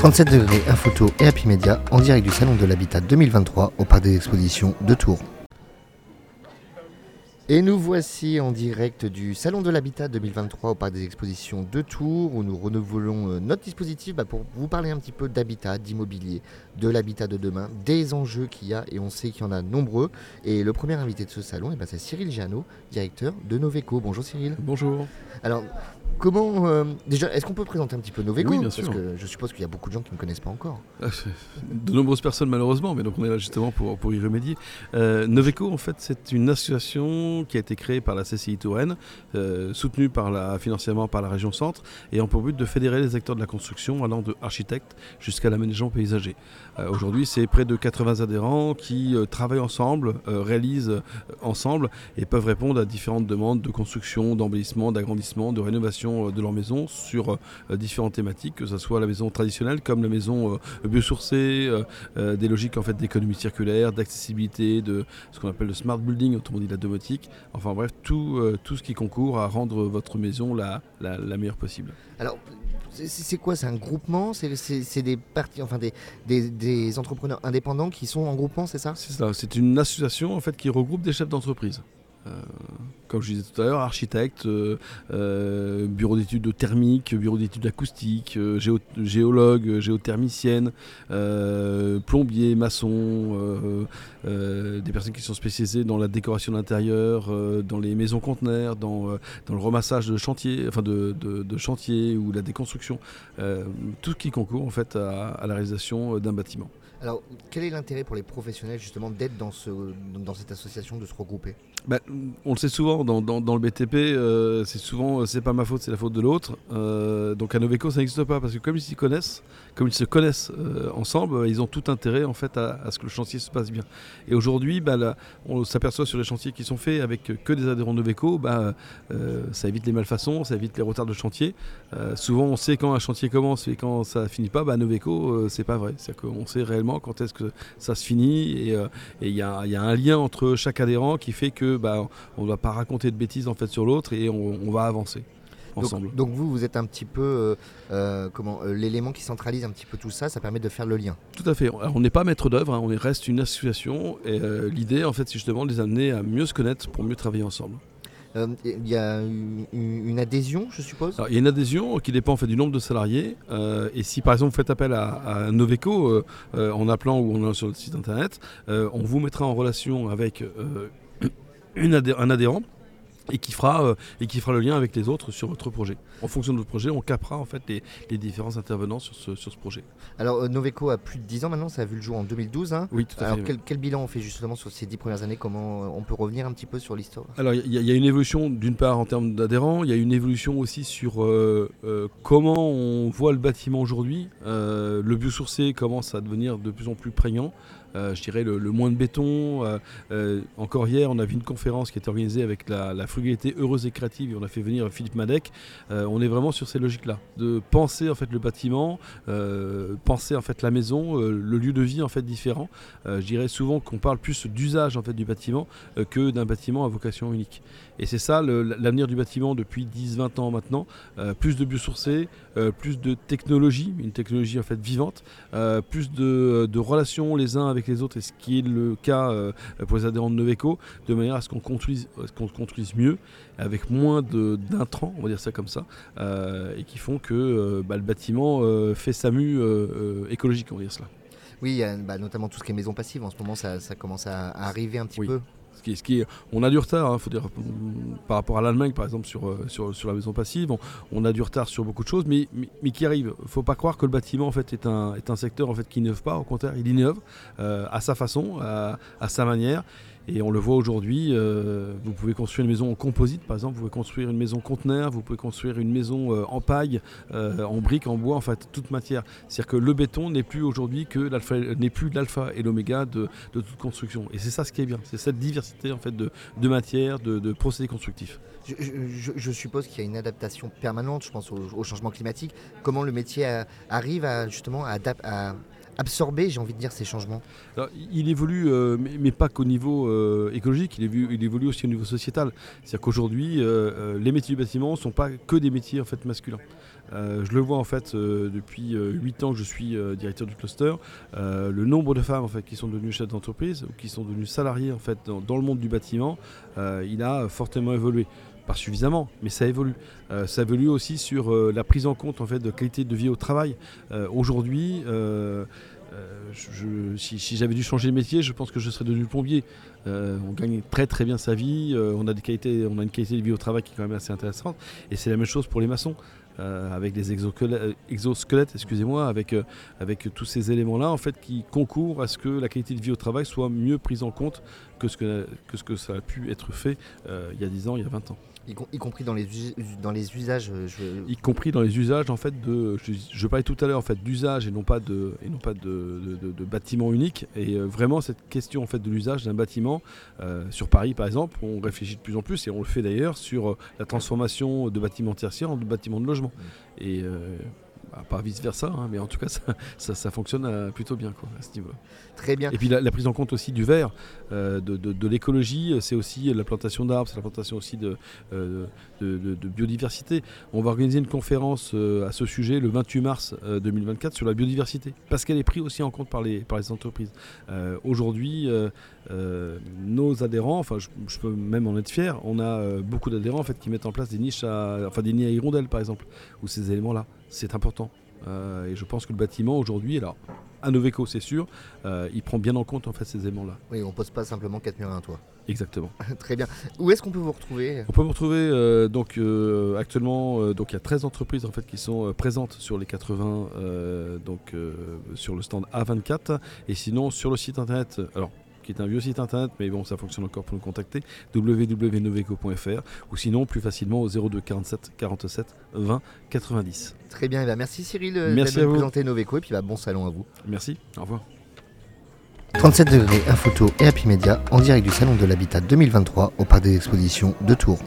37 degrés, un photo et Happy Media en direct du Salon de l'Habitat 2023 au Parc des Expositions de Tours. Et nous voici en direct du Salon de l'Habitat 2023 au Parc des Expositions de Tours où nous renouvelons euh, notre dispositif bah, pour vous parler un petit peu d'habitat, d'immobilier, de l'habitat de demain, des enjeux qu'il y a et on sait qu'il y en a nombreux. Et le premier invité de ce salon, eh ben, c'est Cyril Jeannot, directeur de Noveco. Bonjour Cyril. Bonjour. Alors, comment. euh, déjà, est-ce qu'on peut présenter un petit peu Noveco? Oui, bien Parce sûr. que je suppose qu'il y a beaucoup de gens qui ne connaissent pas encore. De nombreuses personnes malheureusement, mais donc on est là justement pour, pour y remédier. Euh, Noveco, en fait, c'est une association qui a été créée par la CCI Touraine, euh, soutenue par la, financièrement par la région Centre, et en pour but de fédérer les acteurs de la construction allant de architectes jusqu'à l'aménagement paysager. Euh, Aujourd'hui, c'est près de 80 adhérents qui travaillent ensemble, réalisent ensemble et peuvent répondre à différentes demandes de construction, d'embellissement, d'agrandissement, de rénovation euh, de leur maison sur euh, différentes thématiques, que ce soit la maison traditionnelle comme la maison euh, biosourcée, des logiques en fait d'économie circulaire, d'accessibilité, de ce qu'on appelle le smart building, autrement dit la domotique. Enfin bref, tout, tout ce qui concourt à rendre votre maison la, la, la meilleure possible. Alors, c'est- quoi? C'est un groupement? C'est des parties, enfin des, des- des entrepreneurs indépendants qui sont en groupement, c'est ça? C'est ça, c'est une association en fait qui regroupe des chefs d'entreprise. Euh, comme je disais tout à l'heure, architectes, euh, euh, bureau d'études thermiques, bureau d'études acoustiques, géo- géologues, géothermiciennes, plombiers, maçons, euh, euh, des personnes qui sont spécialisées dans la décoration d'intérieur, dans les maisons conteneurs, dans, le remassage de chantier, enfin de, de, de chantier ou la déconstruction, tout ce qui concourt en fait à, la réalisation d'un bâtiment. Alors, quel est l'intérêt pour les professionnels justement d'être dans, ce, dans cette association, de se regrouper? Bah, on le sait souvent dans, le BTP, euh, c'est souvent euh, c'est pas ma faute, c'est la faute de l'autre. Euh, donc à Noveco ça n'existe pas parce que comme ils s'y connaissent, comme ils se connaissent ensemble, ils ont tout intérêt en fait à, ce que le chantier se passe bien. Et aujourd'hui, bah, on s'aperçoit sur les chantiers qui sont faits avec que des adhérents Noveco, bah, ça évite les malfaçons, ça évite les retards de chantier. Souvent on sait quand un chantier commence et quand ça finit pas, bah, Noveco c'est pas vrai. C'est-à-dire qu'on sait réellement quand est-ce que ça se finit et euh, il y, a il y a un lien entre chaque adhérent qui fait que bah, on ne va pas raconter de bêtises en fait sur l'autre et on, on va avancer ensemble. donc, donc vous, vous êtes un petit peu euh, euh, comment euh, l'élément qui centralise un petit peu tout ça, ça permet de faire le lien. Tout à fait. Alors, on n'est pas maître d'œuvre, hein, on est- reste une association et l'idée en fait c'est justement de les amener à mieux se connaître pour mieux travailler ensemble. Euh, Il y a une, une adhésion, je suppose il y a une adhésion qui dépend en fait, du nombre de salariés. euh, et si par exemple vous faites appel à, Noveco euh, en appelant ou en allant sur le site internet, on vous mettra en relation avec une un adhérent et qui, fera, euh, et qui fera le lien avec les autres sur votre projet. En fonction de votre projet, on capera en fait les, les différents intervenants sur ce, sur ce projet. Alors, euh, Noveco a plus de 10 ans maintenant, ça a vu le jour en 2012. hein. Oui, tout à Alors, fait. quel, quel bilan on fait justement sur ces 10 premières années? Comment euh, on peut revenir un petit peu sur l'histoire? Alors il y, a- il y a une évolution d'une part en termes d'adhérents, il y a une évolution aussi sur euh, comment on voit le bâtiment aujourd'hui. Le biosourcé commence à devenir de plus en plus prégnant. Euh, je dirais le, moins de béton. Euh, euh, encore hier, on a vu une conférence qui était organisée avec la, frugalité heureuse et créative et on a fait venir Philippe Madec. On est vraiment sur ces logiques-là, de penser en fait le bâtiment, penser en fait la maison, le lieu de vie en fait différent. Je dirais souvent qu'on parle plus d'usage en fait du bâtiment que d'un bâtiment à vocation unique. Et c'est ça l'avenir du bâtiment depuis 10-20 ans maintenant. Plus de biosourcés, plus de technologie, une technologie en fait vivante, plus de, de relations les uns avec les autres, et ce qui est le cas euh, pour les adhérents de Noveco, de manière à ce qu'on construise, qu'on construise mieux, avec moins de- d'intrants, on va dire ça comme ça, euh, et qui font que euh, bah, le bâtiment fait sa mue écologique, on va dire cela. Oui, bah, notamment tout ce qui est maison passive. En ce moment, ça, ça commence à, à arriver un petit Oui. peu. On a du retard, hein, faut dire, mm, par rapport à l'Allemagne par exemple sur, euh, la maison passive, on, a du retard sur beaucoup de choses, mais, mais, mais qui arrive? Il faut pas croire que le bâtiment en fait est un, secteur en fait qui n'innove pas, au contraire, il innove euh, à sa façon, à sa manière. Et on le voit aujourd'hui, euh, vous pouvez construire une maison en composite par exemple, vous pouvez construire une maison conteneur, vous pouvez construire une maison euh, en paille, euh, en briques, en bois, en fait toute matière. C'est-à-dire que le béton n'est plus aujourd'hui que l'alpha, n'est plus l'alpha et l'oméga de, de toute construction. Et c'est ça ce qui est bien, c'est cette diversité en fait de, de matières, de, de procédés constructifs. Je, suppose qu'il y a une adaptation permanente, je pense, au, changement climatique. Comment le métier arrive justement à absorber, j'ai envie de dire, ces changements il évolue, euh, mais, pas qu'au niveau euh, écologique, il évolue, aussi au niveau sociétal. C'est-à-dire qu'aujourd'hui, euh, les métiers du bâtiment ne sont pas que des métiers en fait masculins. Je le vois en fait depuis 8 ans que je suis directeur du cluster. le nombre de femmes en fait qui sont devenues chefs d'entreprise ou qui sont devenues salariées en fait dans, le monde du bâtiment, il a fortement évolué pas suffisamment, mais ça évolue. ça évolue aussi sur la prise en compte en fait de qualité de vie au travail. Aujourd'hui, si, j'avais dû changer de métier, je pense que je serais devenu plombier. Euh, on gagne très très bien sa vie, euh, on, a des qualités, on a une qualité de vie au travail qui est quand même assez intéressante. Et c'est la même chose pour les maçons. Euh, avec des exosquelettes, excusez-moi, avec, avec tous ces éléments-là, en fait, qui concourent à ce que la qualité de vie au travail soit mieux prise en compte que ce que, que, ce que ça a pu être fait il y a 10 ans, il y a 20 ans. Y, compris dans les, dans les usages Y compris dans les usages, en fait, de. Je, parlais tout à l'heure, en fait, d'usage et non pas de, et non pas de, de, bâtiment unique. Et vraiment, cette question, en fait, de l'usage d'un bâtiment, sur Paris, par exemple, on réfléchit de plus en plus, et on le fait d'ailleurs, sur la transformation de bâtiments tertiaires en bâtiments de logement. Et bah, pas vice versa, hein, mais en tout cas ça, ça, fonctionne euh, plutôt bien quoi, à ce niveau. Très bien. Et puis la, prise en compte aussi du verre, euh, de, l'écologie, c'est aussi la plantation d'arbres, c'est la plantation aussi de, euh, de, biodiversité. On va organiser une conférence à ce sujet le 28 mars 2024 sur la biodiversité, parce qu'elle est prise aussi en compte par les, par les entreprises. Aujourd'hui, nos adhérents, enfin je, peux même en être fier, on a beaucoup d'adhérents en fait qui mettent en place des niches, à, enfin des nids à hirondelles par exemple, ou ces éléments-là c'est important. Euh, et je pense que le bâtiment aujourd'hui, alors à Noveco c'est sûr, euh, il prend bien en compte en fait ces éléments-là. Oui, on pose pas simplement 4 murs à un toit. Exactement. Très bien. Où est-ce qu'on peut vous retrouver? On peut vous retrouver euh, donc actuellement donc il y a 13 entreprises en fait qui sont présentes sur les 80 donc sur le stand A24 et sinon sur le site internet alors qui est un vieux site internet, mais bon, ça fonctionne encore pour nous contacter, www.noveco.fr ou sinon plus facilement au 02 47 47 20 90. Très bien, et bien merci Cyril euh, merci de présenter Noveco et puis bah, bon salon à vous. Merci, au revoir. 37 degrés, un photo et Happy Media en direct du Salon de l'Habitat 2023 au Parc des Expositions de Tours.